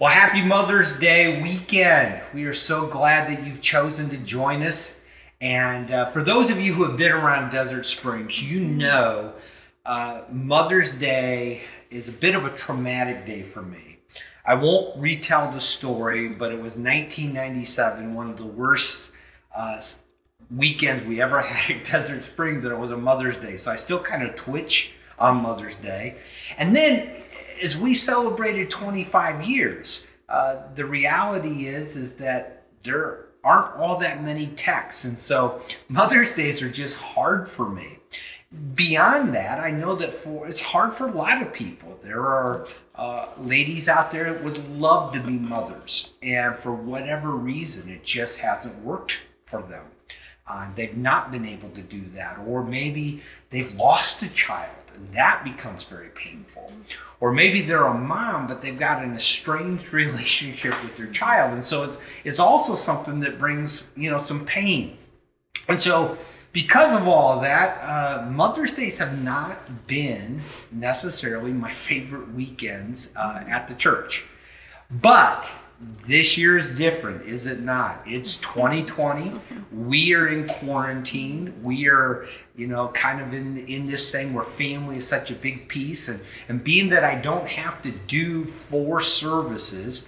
Well, happy Mother's Day weekend. We are so glad that you've chosen to join us. And uh, for those of you who have been around Desert Springs, you know uh, Mother's Day is a bit of a traumatic day for me. I won't retell the story, but it was 1997, one of the worst uh, weekends we ever had at Desert Springs, and it was a Mother's Day. So I still kind of twitch on Mother's Day. And then as we celebrated 25 years, uh, the reality is is that there aren't all that many texts, and so Mother's Days are just hard for me. Beyond that, I know that for it's hard for a lot of people. There are uh, ladies out there that would love to be mothers, and for whatever reason, it just hasn't worked for them. Uh, they've not been able to do that, or maybe they've lost a child that becomes very painful. Or maybe they're a mom, but they've got an estranged relationship with their child. And so it's, it's also something that brings, you know, some pain. And so because of all of that, uh, Mother's Days have not been necessarily my favorite weekends uh, at the church. But this year is different, is it not? It's 2020. We are in quarantine. We are, you know, kind of in in this thing where family is such a big piece, and and being that I don't have to do four services,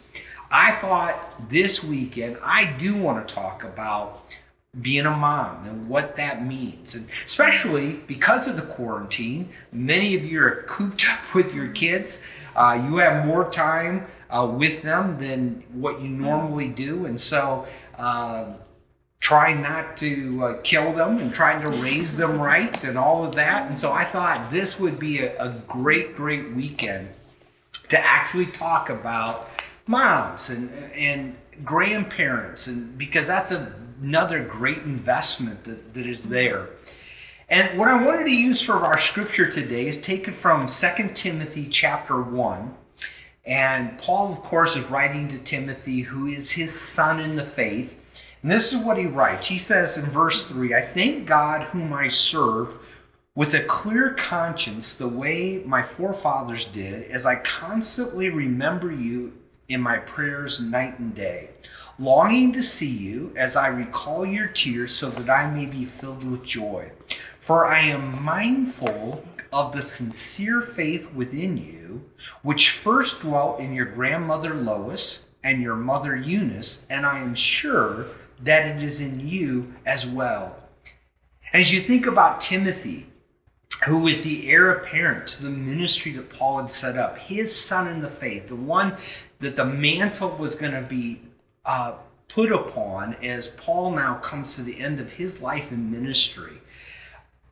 I thought this weekend I do want to talk about being a mom and what that means. And especially because of the quarantine, many of you are cooped up with your kids. Uh, you have more time uh, with them than what you normally do. And so, uh, try not to uh, kill them and trying to raise them right and all of that. And so, I thought this would be a, a great, great weekend to actually talk about moms and, and grandparents, and because that's a, another great investment that, that is there. And what I wanted to use for our scripture today is taken from 2 Timothy chapter 1 and Paul, of course, is writing to Timothy, who is his son in the faith. And this is what he writes. He says in verse 3 I thank God, whom I serve, with a clear conscience, the way my forefathers did, as I constantly remember you in my prayers night and day, longing to see you as I recall your tears, so that I may be filled with joy. For I am mindful of the sincere faith within you, which first dwelt in your grandmother Lois and your mother Eunice, and I am sure that it is in you as well. As you think about Timothy, who was the heir apparent to the ministry that Paul had set up, his son in the faith, the one that the mantle was going to be uh, put upon as Paul now comes to the end of his life in ministry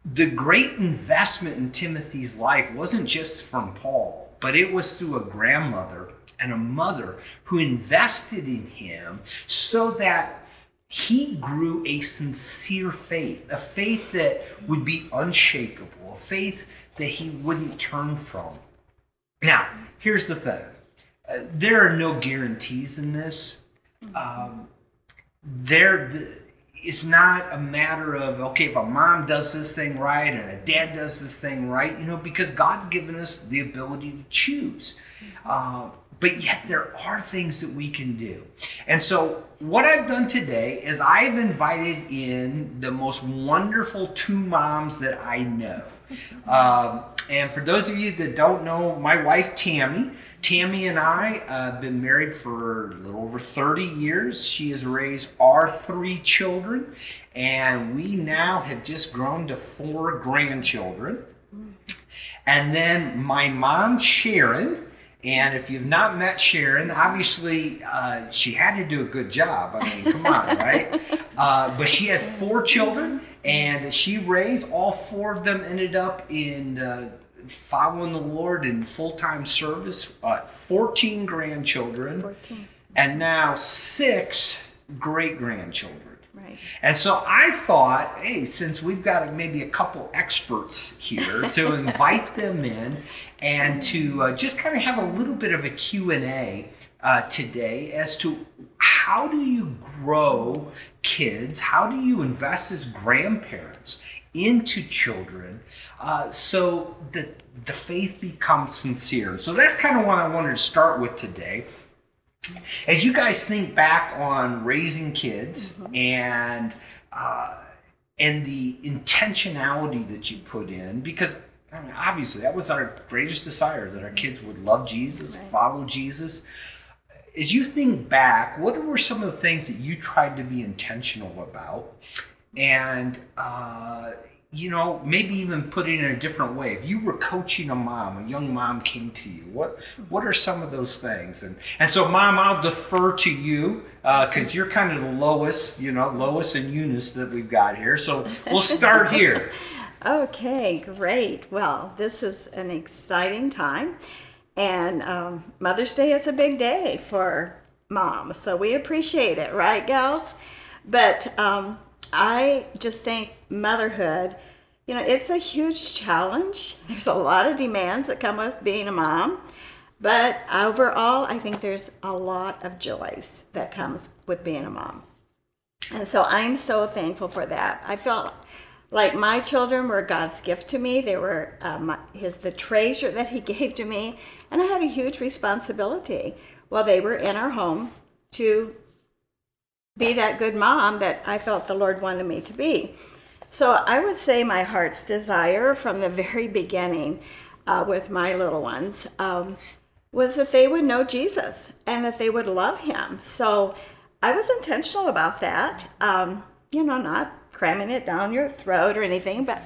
the great investment in Timothy's life wasn't just from Paul, but it was through a grandmother and a mother who invested in him so that he grew a sincere faith, a faith that would be unshakable, a faith that he wouldn't turn from. Now, here's the thing uh, there are no guarantees in this. Um, there, the, it's not a matter of okay if a mom does this thing right and a dad does this thing right you know because god's given us the ability to choose. Uh, but yet there are things that we can do. And so what i've done today is i've invited in the most wonderful two moms that i know um, and for those of you that don't know my wife tammy Tammy and I have uh, been married for a little over 30 years. She has raised our three children, and we now have just grown to four grandchildren. And then my mom, Sharon, and if you've not met Sharon, obviously uh, she had to do a good job. I mean, come on, right? Uh, but she had four children, and she raised all four of them. Ended up in uh, following the Lord in full time service, uh, 14 grandchildren, 14. and now six great grandchildren. Right. And so I thought, hey, since we've got maybe a couple experts here, to invite them in and to uh, just kind of have a little bit of a Q&A uh, today as to how do you grow kids? How do you invest as grandparents into children uh, so that the faith becomes sincere. So that's kind of what I wanted to start with today. As you guys think back on raising kids and uh, and the intentionality that you put in, because I mean, obviously that was our greatest desire that our kids would love Jesus, Right. follow Jesus. As you think back, what were some of the things that you tried to be intentional about? And uh, you know, maybe even put it in a different way. If you were coaching a mom, a young mom came to you, what what are some of those things? And and so, mom, I'll defer to you because you're kind of the lowest, you know, Lois and Eunice that we've got here. So we'll start here. Okay, great. Well, this is an exciting time, and um, Mother's Day is a big day for moms, so we appreciate it, right, gals? But um, I just think motherhood, you know, it's a huge challenge. There's a lot of demands that come with being a mom, but overall, I think there's a lot of joys that comes with being a mom. And so I'm so thankful for that. I felt like my children were God's gift to me. They were my, his the treasure that He gave to me, and I had a huge responsibility while they were in our home to be that good mom that I felt the Lord wanted me to be. So I would say my heart's desire from the very beginning uh, with my little ones um, was that they would know Jesus and that they would love Him. So I was intentional about that. Um, you know, not cramming it down your throat or anything, but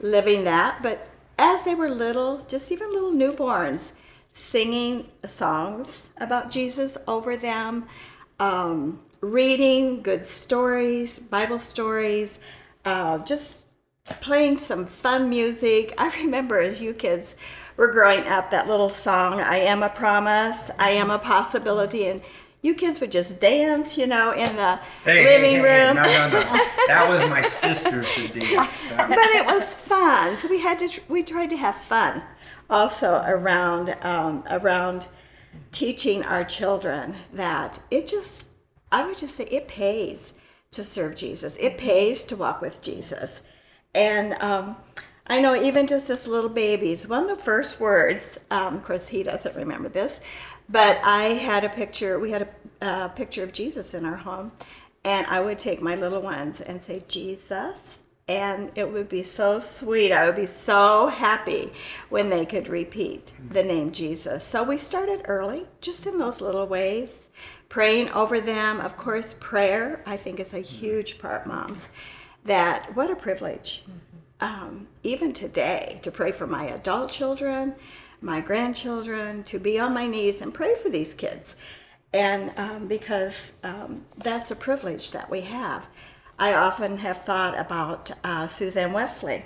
living that. But as they were little, just even little newborns, singing songs about Jesus over them, um, reading good stories, Bible stories, uh, just playing some fun music. I remember as you kids were growing up, that little song, I Am a Promise, I Am a Possibility, and you kids would just dance, you know, in the Hey, living hey, hey, room. no, no, no. That was my sister's that danced. but it was fun. So we had to, we tried to have fun also around, um, around teaching our children that it just, I would just say it pays to serve Jesus. It pays to walk with Jesus. And um, I know even just this little baby's one of the first words, um, of course, he doesn't remember this, but I had a picture, we had a picture of Jesus in our home. And I would take my little ones and say, Jesus. And it would be so sweet. I would be so happy when they could repeat the name Jesus. So we started early, just in those little ways, praying over them. Of course, prayer, I think, is a huge part, moms. That, what a privilege, um, even today, to pray for my adult children, my grandchildren, to be on my knees and pray for these kids and um, because um, that's a privilege that we have. I often have thought about uh, Suzanne Wesley.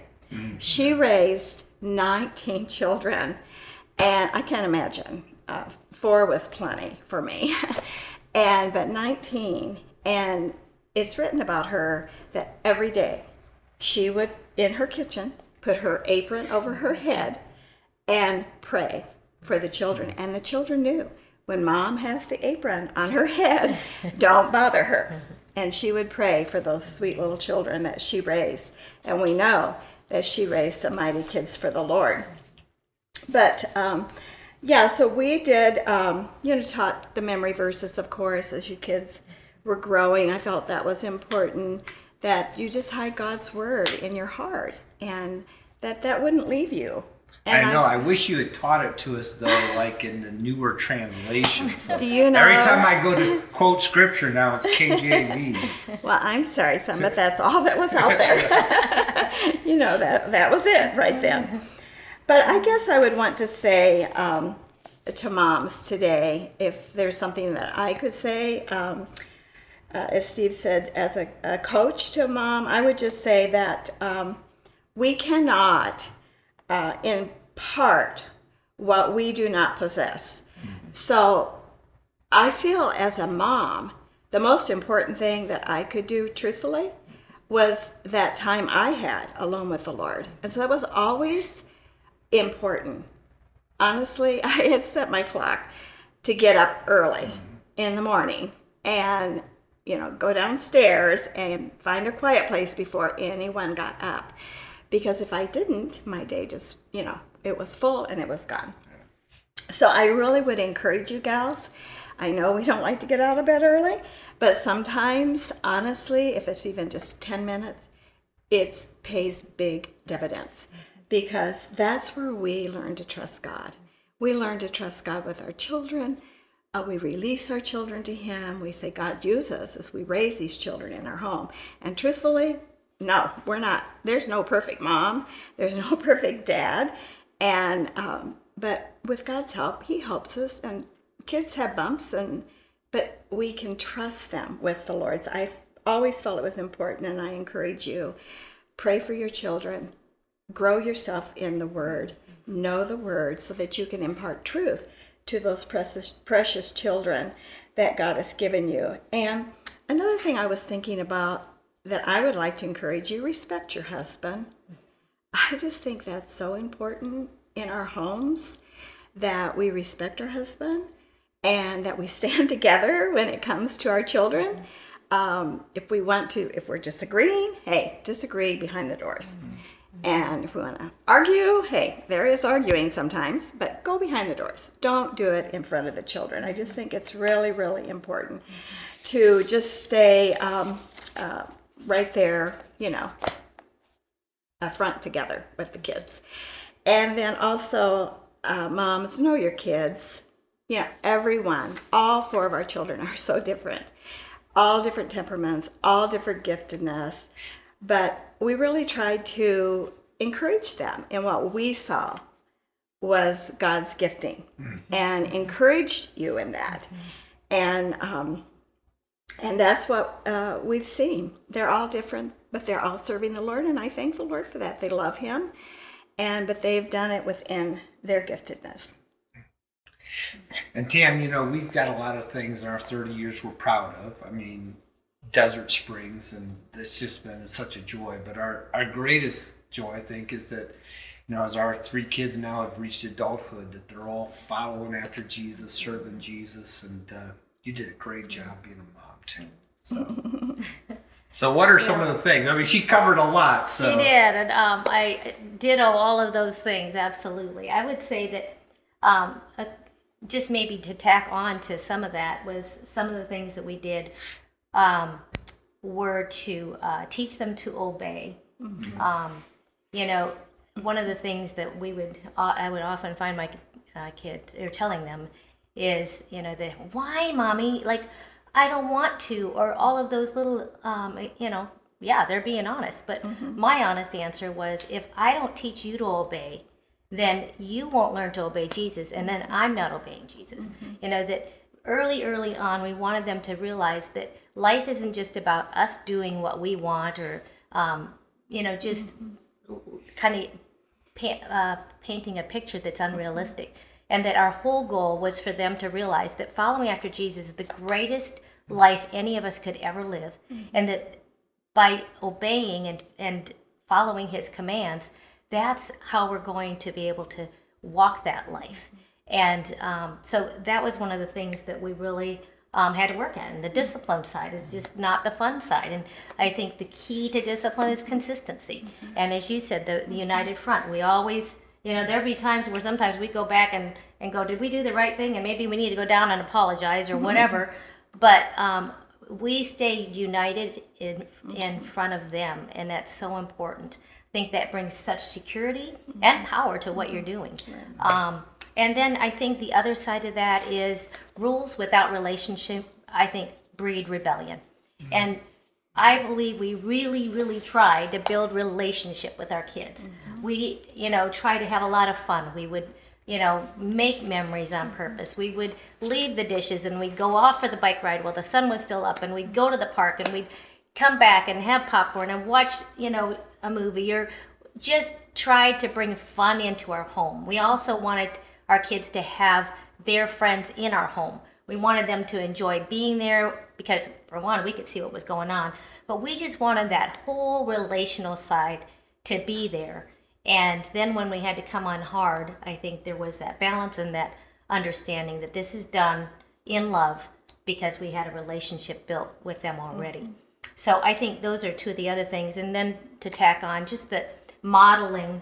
She raised 19 children, and I can't imagine. Uh, four was plenty for me, and but 19, and it's written about her that every day she would in her kitchen put her apron over her head and pray for the children. And the children knew when mom has the apron on her head, don't bother her. And she would pray for those sweet little children that she raised. And we know that she raised some mighty kids for the Lord. But um, yeah, so we did, um, you know, taught the memory verses, of course, as you kids were growing. I felt that was important that you just hide God's word in your heart and that that wouldn't leave you. And I know. I wish you had taught it to us though, like in the newer translation. So Do you know? Every time I go to quote scripture now, it's KJV. Well, I'm sorry, son, but that's all that was out there. you know that that was it right then. But I guess I would want to say um, to moms today, if there's something that I could say, um, uh, as Steve said, as a, a coach to a mom, I would just say that um, we cannot uh, impart what we do not possess. So I feel as a mom, the most important thing that I could do truthfully was that time I had alone with the Lord. And so that was always important. Honestly, I had set my clock to get up early in the morning and, you know, go downstairs and find a quiet place before anyone got up. Because if I didn't, my day just, you know, it was full and it was gone. So I really would encourage you gals I know we don't like to get out of bed early, but sometimes, honestly, if it's even just 10 minutes, it pays big dividends because that's where we learn to trust God. We learn to trust God with our children. Uh, we release our children to Him. We say, God, use us as we raise these children in our home. And truthfully, no, we're not. There's no perfect mom. There's no perfect dad. And um, but with God's help, He helps us. And kids have bumps, and but we can trust them with the Lord's. I always felt it was important, and I encourage you: pray for your children, grow yourself in the Word, know the Word, so that you can impart truth to those precious precious children that God has given you. And another thing I was thinking about that I would like to encourage you: respect your husband. I just think that's so important in our homes that we respect our husband and that we stand together when it comes to our children. Um, if we want to, if we're disagreeing, hey, disagree behind the doors. And if we want to argue, hey, there is arguing sometimes, but go behind the doors. Don't do it in front of the children. I just think it's really, really important to just stay um, uh, right there, you know, up front together with the kids. And then also, uh, moms, know your kids. Yeah, everyone, all four of our children are so different, all different temperaments, all different giftedness. But we really tried to encourage them in what we saw was God's gifting mm-hmm. and encourage you in that. Mm-hmm. And um, and that's what uh, we've seen. They're all different, but they're all serving the Lord, and I thank the Lord for that. They love Him, and but they've done it within their giftedness. And Tam, you know, we've got a lot of things in our 30 years we're proud of. I mean, Desert Springs, and it's just been such a joy. But our, our greatest joy, I think, is that, you know, as our three kids now have reached adulthood, that they're all following after Jesus, serving Jesus, and uh, you did a great job being a mom too. So. So what are some of the things? I mean, she covered a lot. So she did, and um, I did all of those things. Absolutely, I would say that um, uh, just maybe to tack on to some of that was some of the things that we did um, were to uh, teach them to obey. Mm-hmm. Um, you know, one of the things that we would uh, I would often find my uh, kids or telling them is, you know, the why, mommy, like I don't want to, or all of those little, um, you know, yeah, they're being honest. But mm-hmm. my honest answer was if I don't teach you to obey, then you won't learn to obey Jesus, and then I'm not obeying Jesus. Mm-hmm. You know, that early, early on, we wanted them to realize that life isn't just about us doing what we want or, um, you know, just mm-hmm. kind of pa- uh, painting a picture that's unrealistic and that our whole goal was for them to realize that following after Jesus is the greatest life any of us could ever live, mm-hmm. and that by obeying and, and following his commands, that's how we're going to be able to walk that life. And um, so that was one of the things that we really um, had to work on. The discipline side is just not the fun side. And I think the key to discipline is consistency. Mm-hmm. And as you said, the, the united front, we always you know, there'd be times where sometimes we go back and, and go, did we do the right thing? And maybe we need to go down and apologize or whatever. but um, we stay united in, in front of them, and that's so important. I think that brings such security and power to what you're doing. Um, and then I think the other side of that is rules without relationship, I think, breed rebellion. And I believe we really, really try to build relationship with our kids. Mm-hmm. We, you know, try to have a lot of fun. We would, you know, make memories on purpose. We would leave the dishes and we'd go off for the bike ride while the sun was still up, and we'd go to the park and we'd come back and have popcorn and watch, you know, a movie or just tried to bring fun into our home. We also wanted our kids to have their friends in our home. We wanted them to enjoy being there because, for one, we could see what was going on, but we just wanted that whole relational side to be there. And then when we had to come on hard, I think there was that balance and that understanding that this is done in love because we had a relationship built with them already. Mm-hmm. So I think those are two of the other things. And then to tack on, just the modeling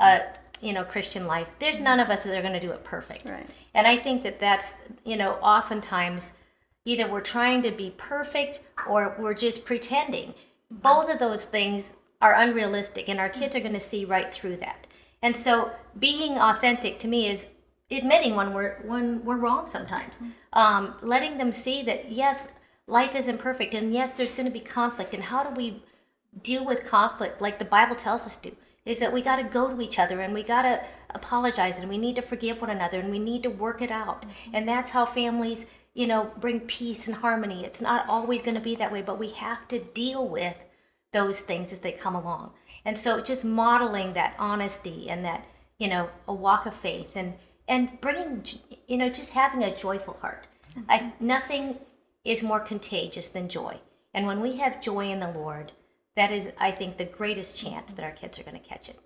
a, you know Christian life, there's mm-hmm. none of us that are going to do it perfect. Right. And I think that that's you know oftentimes either we're trying to be perfect or we're just pretending. Both of those things are unrealistic, and our mm-hmm. kids are going to see right through that. And so, being authentic to me is admitting when we're when we're wrong sometimes, mm-hmm. um, letting them see that yes, life isn't perfect, and yes, there's going to be conflict, and how do we deal with conflict like the Bible tells us to? Is that we got to go to each other and we got to apologize and we need to forgive one another and we need to work it out, mm-hmm. and that's how families you know bring peace and harmony. It's not always going to be that way, but we have to deal with those things as they come along. And so just modeling that honesty and that, you know, a walk of faith and and bringing you know just having a joyful heart. Mm-hmm. I, nothing is more contagious than joy. And when we have joy in the Lord, that is I think the greatest chance that our kids are going to catch it.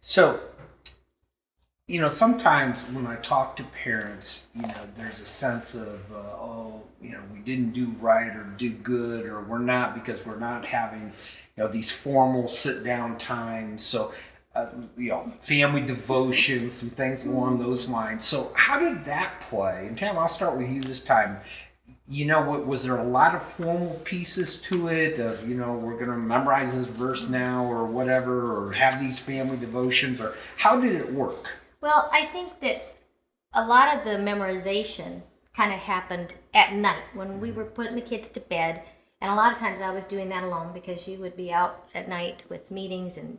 So, you know, sometimes when I talk to parents, you know, there's a sense of, uh, oh, you know, we didn't do right or do good, or we're not because we're not having, you know, these formal sit down times. So, uh, you know, family devotion, some things along those lines. So, how did that play? And Tam, I'll start with you this time. You know, what was there a lot of formal pieces to it? Of you know, we're going to memorize this verse now, or whatever, or have these family devotions, or how did it work? Well, I think that a lot of the memorization kind of happened at night when we mm-hmm. were putting the kids to bed. And a lot of times I was doing that alone because you would be out at night with meetings and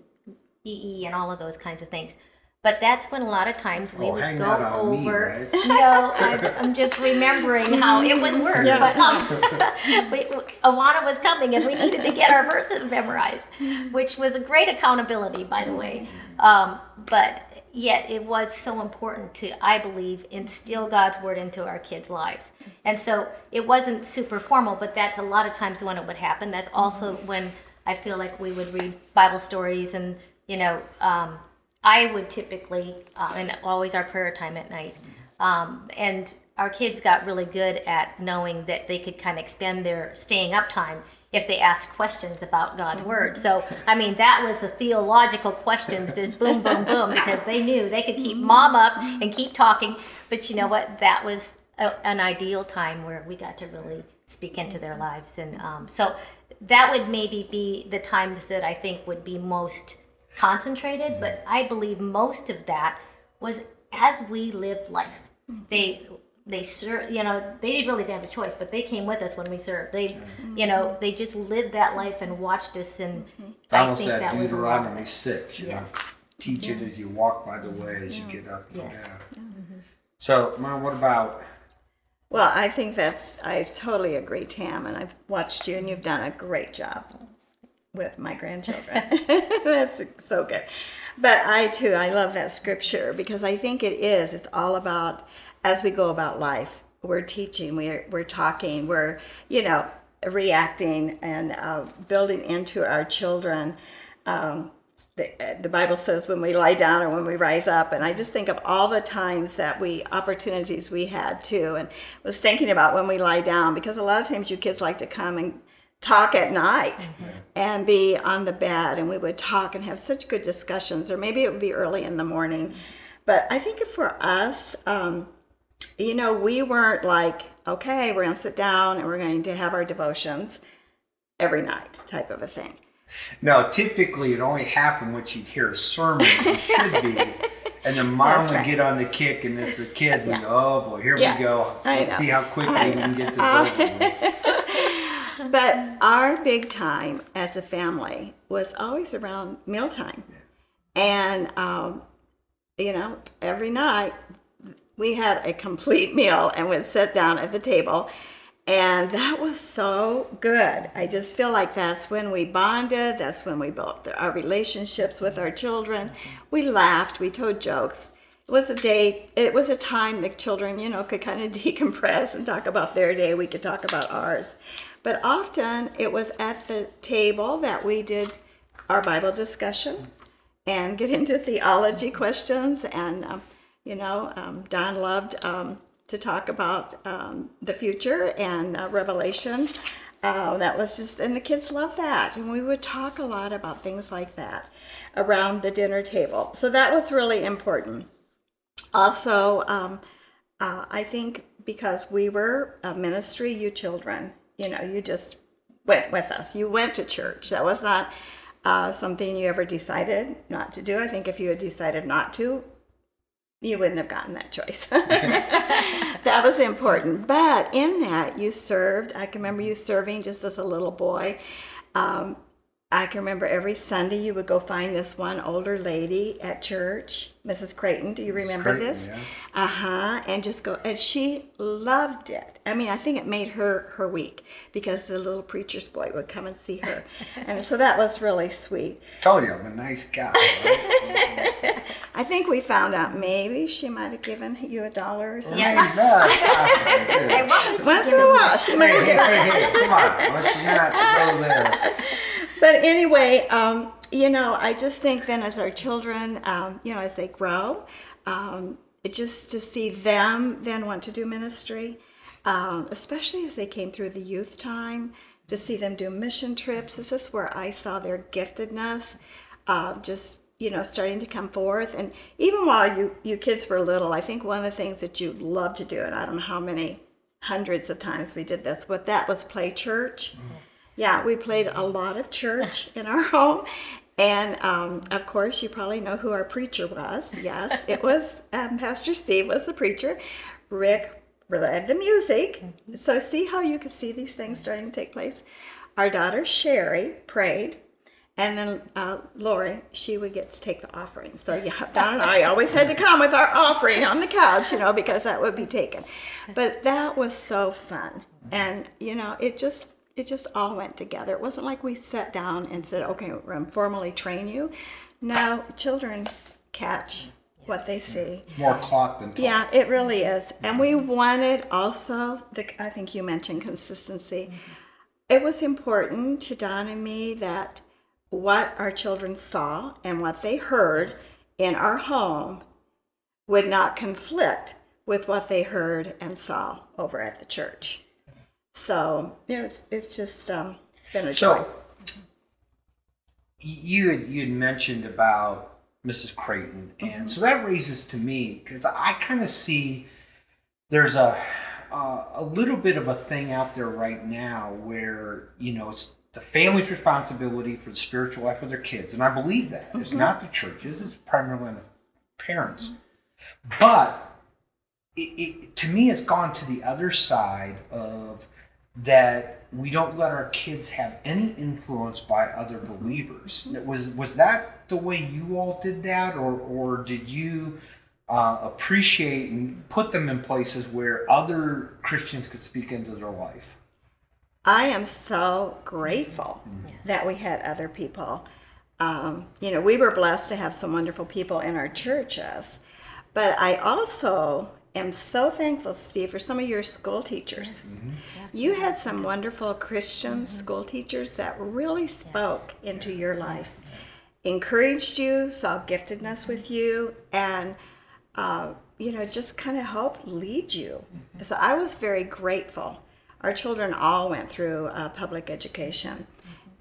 EE and all of those kinds of things. But that's when a lot of times we Oh, would hang go that on me, over. right? No, I'm, I'm just remembering how it was work. Yeah. But um, we, Awana was coming and we needed to get our verses memorized, which was a great accountability, by the way. Um, but yet it was so important to, I believe, instill God's word into our kids' lives. And so it wasn't super formal, but that's a lot of times when it would happen. That's also when I feel like we would read Bible stories and, you know, um, I would typically, uh, and always our prayer time at night. Um, and our kids got really good at knowing that they could kind of extend their staying up time if they asked questions about God's word. So, I mean, that was the theological questions, just boom, boom, boom, because they knew they could keep mom up and keep talking. But you know what? That was a, an ideal time where we got to really speak into their lives. And um, so that would maybe be the times that I think would be most concentrated, but I believe most of that was as we lived life. Mm-hmm. They they served, you know, they didn't really have a choice, but they came with us when we served. They, mm-hmm. you know, they just lived that life and watched us, and mm-hmm. I Donald think said that was a lot Deuteronomy 6, you Yes. know, teach it as you walk by the way, as you get up and Yes. down. So, Mom, what about, Well, I think that's, I totally agree, Tam, and I've watched you and you've done a great job with my grandchildren. that's so good. But I too, I love that scripture because I think it is, it's all about, as we go about life, we're teaching, we're, we're talking, we're, you know, reacting and uh, building into our children. Um, the, the Bible says when we lie down or when we rise up, and I just think of all the times that we opportunities we had too, and was thinking about when we lie down because a lot of times you kids like to come and talk at night and be on the bed, and we would talk and have such good discussions, or maybe it would be early in the morning. But I think for us, um, you know, we weren't like, okay, we're going to sit down and we're going to have our devotions every night type of a thing. no, typically it only happened when she'd hear a sermon, it should be, and then mom That's would right. get on the kick, and as the kid, we Yeah. go, oh boy, here Yeah. we go. Let's see how quickly we can get this over with. But our big time as a family was always around mealtime. And, um, you know, every night we had a complete meal and would sit down at the table. And that was so good. I just feel like that's when we bonded. That's when we built our relationships with our children. We laughed. We told jokes. It was a day, it was a time the children, you know, could kind of decompress and talk about their day. We could talk about ours. But often it was at the table that we did our Bible discussion and get into theology questions. And, um, you know, um, Don loved um, to talk about um, the future and uh, Revelation. Uh, that was just, and the kids loved that. And we would talk a lot about things like that around the dinner table. So that was really important. Also, um, uh, I think because we were a ministry, you children, you know, you just went with us. You went to church. That was not uh, something you ever decided not to do. I think if you had decided not to, you wouldn't have gotten that choice. that was important. But in that, you served. I can remember you serving just as a little boy. Um, I can remember every Sunday you would go find this one older lady at church, Mrs. Creighton. Do you remember Creighton, this? yeah. Uh huh. And just go, and she loved it. I mean, I think it made her her week because the little preacher's boy would come and see her, and so that was really sweet. Told you I'm a nice guy. Right? I think we found out maybe she might have given you a dollar or something. Yeah. Hey, no, Hey, what was she Once in a while, she might hey, have given. hey, hey, come on. Let's not go there. But anyway, um, you know, I just think then as our children, um, you know, as they grow, um, just to see them then want to do ministry, um, especially as they came through the youth time, to see them do mission trips. This is where I saw their giftedness, uh, just you know, starting to come forth. And even while you you kids were little, I think one of the things that you love to do, and I don't know how many hundreds of times we did this, but that was play church. Yeah, we played a lot of church in our home. And um, of course, you probably know who our preacher was. Yes, it was um, Pastor Steve was the preacher. Rick led the music. So see how you could see these things starting to take place. Our daughter Sherry prayed, and then uh, Lori she would get to take the offering. So yeah, Don and I always had to come with our offering on the couch, you know, because that would be taken. But that was so fun, and you know, it just it just all went together. It wasn't like we sat down and said, okay, we're going to formally train you. No, children catch what they see. More clock than talk. Yeah, it really is. And we mm-hmm. wanted also, the, I think you mentioned consistency. It was important to Don and me that what our children saw and what they heard in our home would not conflict with what they heard and saw over at the church. So you know, it's, it's just um, been a joy. So you had, you had mentioned about Mrs. Creighton, and so that raises to me because I kind of see there's a uh, a little bit of a thing out there right now where you know it's the family's responsibility for the spiritual life of their kids, and I believe that it's not the churches; it's primarily the parents. But it, it, to me, it's gone to the other side of that we don't let our kids have any influence by other believers. Was was that the way you all did that, or or did you uh, appreciate and put them in places where other Christians could speak into their life? I am so grateful that we had other people. Um, you know, we were blessed to have some wonderful people in our churches, but I also am so thankful, Steve, for some of your school teachers. You had some wonderful Christian school teachers that really spoke into your life, encouraged you, saw giftedness with you, and uh, you know, just kind of helped lead you. So I was very grateful. Our children all went through uh, public education,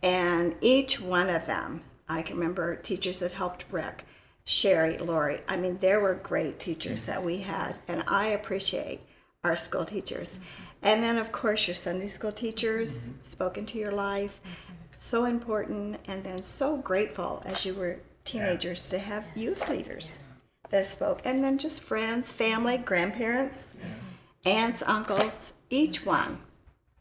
and each one of them, I can remember teachers that helped Rick, Sherry, Lori. I mean, there were great teachers that we had, and I appreciate our school teachers. Mm-hmm. And then, of course, your Sunday school teachers mm-hmm. spoke into your life. Mm-hmm. So important, and then so grateful as you were teenagers to have youth leaders that spoke. And then just friends, family, grandparents, aunts, uncles, each one.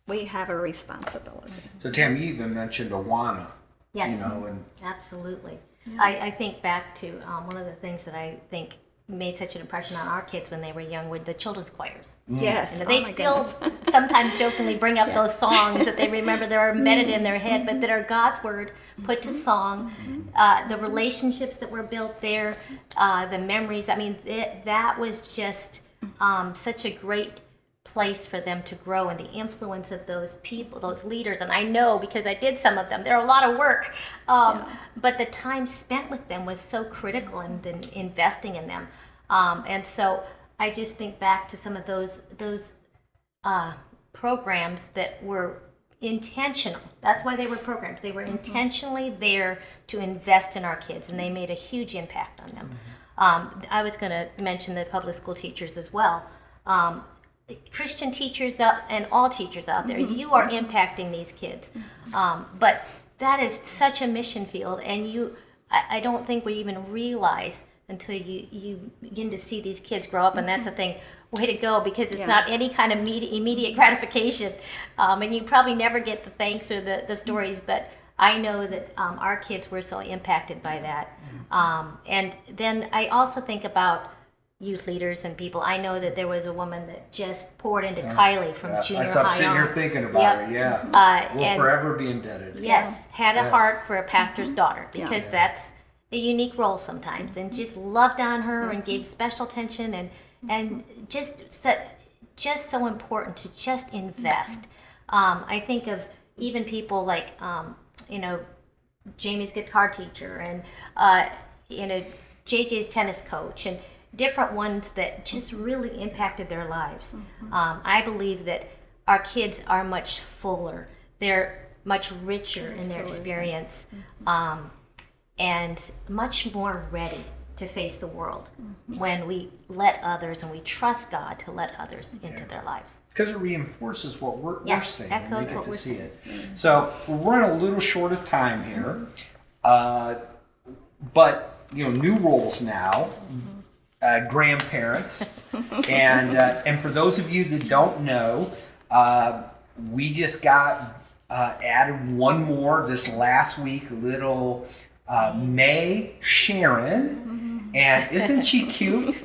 We have a responsibility. So, Tam, you even mentioned Awana. Yes. You know, and Absolutely. I, I think back to um, one of the things that I think made such an impression on our kids when they were young were the children's choirs. Yes. And oh they my still sometimes jokingly bring up those songs that they remember that are embedded in their head, but that are God's word put to song. Uh, the relationships that were built there, uh, the memories. I mean, th- that was just um, such a great place for them to grow and the influence of those people, those leaders. And I know because I did some of them, they're a lot of work. Um, But the time spent with them was so critical in, in investing in them. Um, and so I just think back to some of those those uh, programs that were intentional. That's why they were programmed. They were intentionally there to invest in our kids, and they made a huge impact on them. Um, I was going to mention the public school teachers as well. Um, Christian teachers out, and all teachers out there, you are impacting these kids. Um, but that is such a mission field, and you, I, I don't think we even realize until you you begin to see these kids grow up, and that's a thing. Way to go, because it's Yeah. not any kind of immediate, immediate gratification, um, and you probably never get the thanks or the, the stories. But I know that um, our kids were so impacted by that, um, and then I also think about youth leaders and people. I know that there was a woman that just poured into Kylie from Yeah, junior that's I'm high sitting here thinking about Yep. it. Yeah, Uh, we'll and- forever be indebted. Yes, had a Yes. heart for a pastor's daughter because Yeah. that's a unique role sometimes, and just loved on her and gave special attention and and just so, just so important to just invest. Um, I think of even people like um, you know Jamie's guitar teacher and uh, you know JJ's tennis coach and different ones that just really impacted their lives. Um, I believe that our kids are much fuller. They're much richer in their experience um, and much more ready to face the world when we let others and we trust God to let others into their lives. because it reinforces what we're, we're Yes, saying. echoes and we get to we're see it. So we're running a little short of time here, uh, but you know, new roles now. Uh, grandparents, and uh, and for those of you that don't know, uh, we just got uh, added one more this last week. Little uh, May Sharon, and isn't she cute?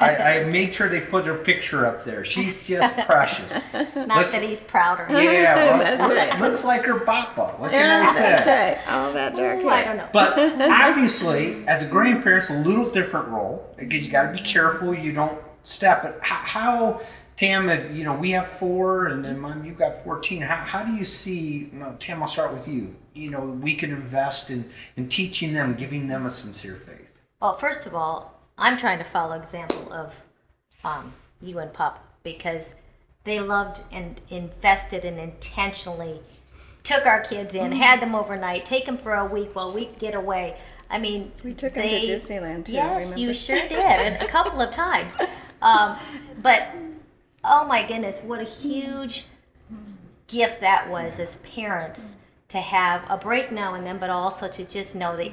I, I made sure they put her picture up there. She's just precious. Not Looks- that he's prouder. Yeah, well, That's right. looks like her papa. What can Yeah, I say? that's right. Oh, that dark Ooh, I don't know. But obviously, as a grandparent, it's a little different role because you got to be careful you don't step. But how, how Tam, if, you know, we have four, and then mom, you've got fourteen. How, how do you see? No, Tam, I'll start with you. You know, we can invest in in teaching them, giving them a sincere faith. Well, first of all, I'm trying to follow example of um, you and Pop because they loved and invested and intentionally took our kids in, had them overnight, take them for a week while we get away. I mean, We took them to Disneyland, too, Yes, you sure did, a couple of times. Um, but oh my goodness, what a huge gift that was as parents to have a break now and then, but also to just know that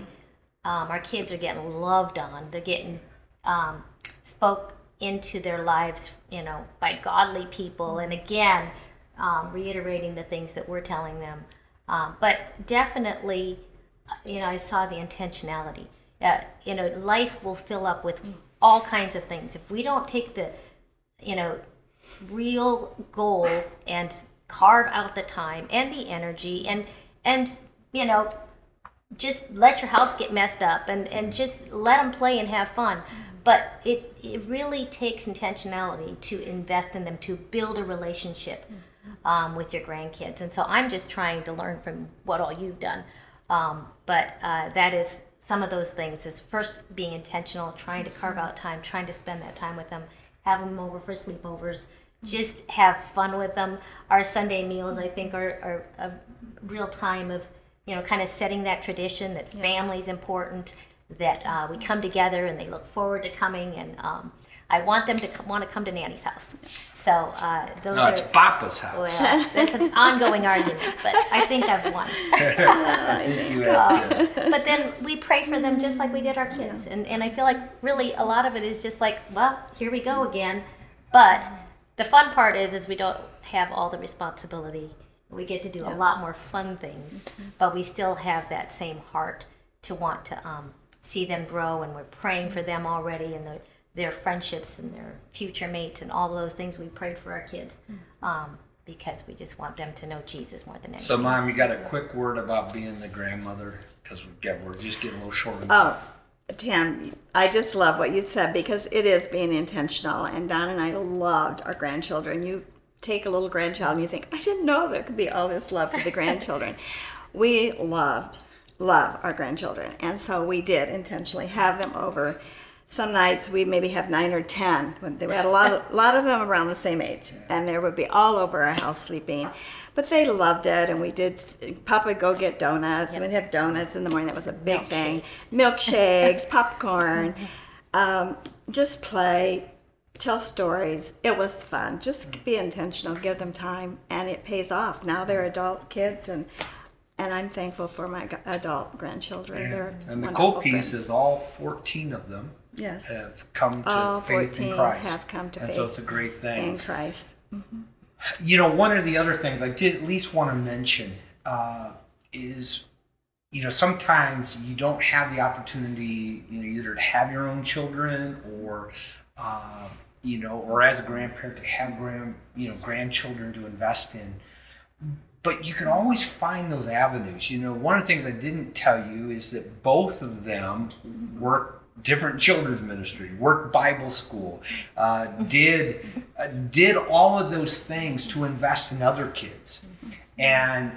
um, our kids are getting loved on. They're getting um, spoke into their lives, you know, by godly people. And again, um, reiterating the things that we're telling them. Um, but definitely, you know, I saw the intentionality. Uh, you know, life will fill up with all kinds of things. If we don't take the, you know, real goal and carve out the time and the energy and and you know just let your house get messed up and, and just let them play and have fun. But it, it really takes intentionality to invest in them, to build a relationship um, with your grandkids. And so I'm just trying to learn from what all you've done. Um, but uh, that is some of those things is first being intentional, trying to carve out time, trying to spend that time with them, have them over for sleepovers, just have fun with them. Our Sunday meals, I think, are, are a real time of you know, kind of setting that tradition that family's important, that uh, we come together and they look forward to coming. And um, I want them to co- want to come to Nanny's house. So uh, those No, are. it's Papa's house. well, that's an ongoing argument, but I think I've won. I think you have. But then we pray for them just like we did our kids. And, and I feel like really a lot of it is just like, well, here we go again. But the fun part is, is we don't have all the responsibility. We get to do a lot more fun things, but we still have that same heart to want to um, see them grow. And we're praying for them already and the, their friendships and their future mates and all those things we prayed for our kids um, because we just want them to know Jesus more than anything. So, mom, you got a quick word about being the grandmother because we get we're just getting a little short. Oh, Tam, I just love what you said because it is being intentional. And Don and I loved our grandchildren. You take a little grandchild and you think, I didn't know there could be all this love for the grandchildren. we loved, love our grandchildren. And so we did intentionally have them over, some nights we maybe have nine or ten. When they had a lot, of, lot of them around the same age, and they would be all over our house sleeping. But they loved it, and we did. Papa go get donuts. We'd have donuts in the morning. That was a big thing. Milkshakes, popcorn, um, just play, tell stories. It was fun. Just be intentional. Give them time, and it pays off. Now they're adult kids, and and I'm thankful for my adult grandchildren. They're And the cool piece is all 14 of them Yes. have come to All faith in Christ. have come to and so it's a great thing. in Christ. You know, one of the other things I did at least want to mention uh, is, you know, sometimes you don't have the opportunity, you know, either to have your own children or, uh, you know, or as a grandparent to have grand, you know, grandchildren to invest in. But you can always find those avenues. You know, one of the things I didn't tell you is that both of them work different children's ministry, worked Bible school, uh, did uh, did all of those things to invest in other kids, and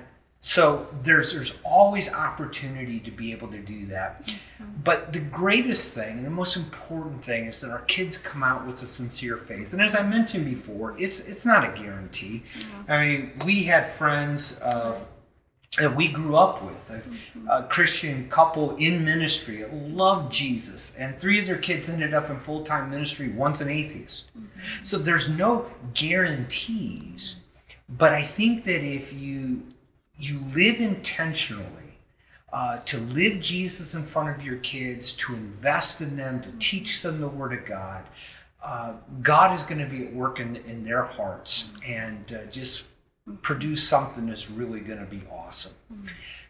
so there's there's always opportunity to be able to do that. Mm-hmm. But the greatest thing and the most important thing is that our kids come out with a sincere faith. And as I mentioned before, it's it's not a guarantee. I mean, we had friends of that we grew up with, a, mm-hmm. a Christian couple in ministry that loved Jesus, and three of their kids ended up in full time ministry. One's an atheist. Mm-hmm. So there's no guarantees, but I think that if you you live intentionally uh, to live Jesus in front of your kids, to invest in them, to teach them the Word of God, uh, God is going to be at work in, in their hearts and uh, just produce something that's really going to be awesome.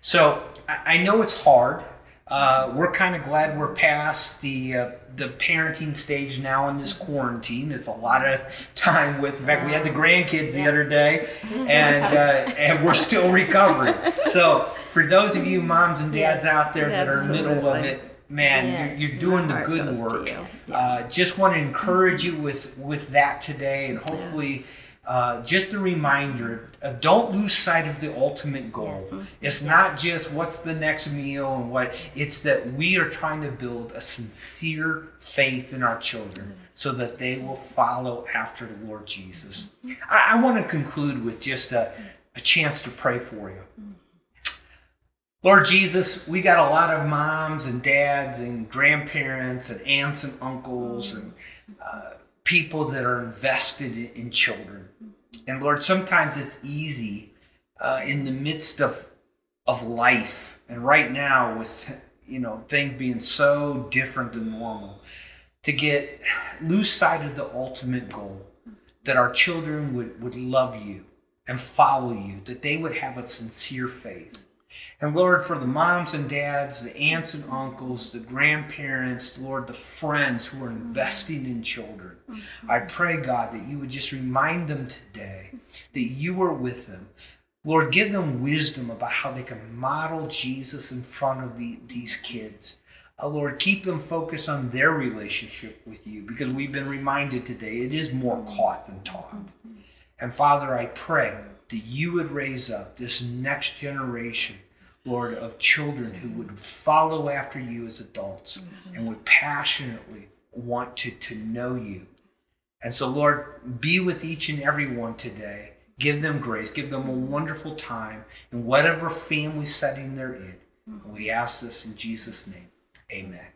So I, I know it's hard. Uh, we're kind of glad we're past the uh, the parenting stage now in this quarantine. It's a lot of time with. In fact, we had the grandkids the other day, and uh, and we're still recovering. So for those of you moms and dads out there that are in the middle of it, man, Yes. you're, you're doing the good work. you. Uh, just want to encourage you with with that today, and hopefully, uh, just a reminder: uh, don't lose sight of the ultimate goal. Yes. It's not just what's the next meal and what. It's that we are trying to build a sincere faith in our children, so that they will follow after the Lord Jesus. I, I want to conclude with just a, a chance to pray for you. Lord Jesus, we got a lot of moms and dads and grandparents and aunts and uncles and uh, people that are invested in, in children. And Lord, sometimes it's easy uh, in the midst of of life, and right now with you know things being so different than normal, to get lose sight of the ultimate goal that our children would, would love you and follow you, that they would have a sincere faith. And Lord, for the moms and dads, the aunts and uncles, the grandparents, Lord, the friends who are mm-hmm. investing in children, mm-hmm. I pray, God, that you would just remind them today that you are with them. Lord, give them wisdom about how they can model Jesus in front of the, these kids. Uh, Lord, keep them focused on their relationship with you because we've been reminded today it is more caught than taught. Mm-hmm. And Father, I pray that you would raise up this next generation, Lord, of children who would follow after you as adults and would passionately want to, to know you. And so, Lord, be with each and every one today. Give them grace. Give them a wonderful time in whatever family setting they're in. We ask this in Jesus' name. Amen.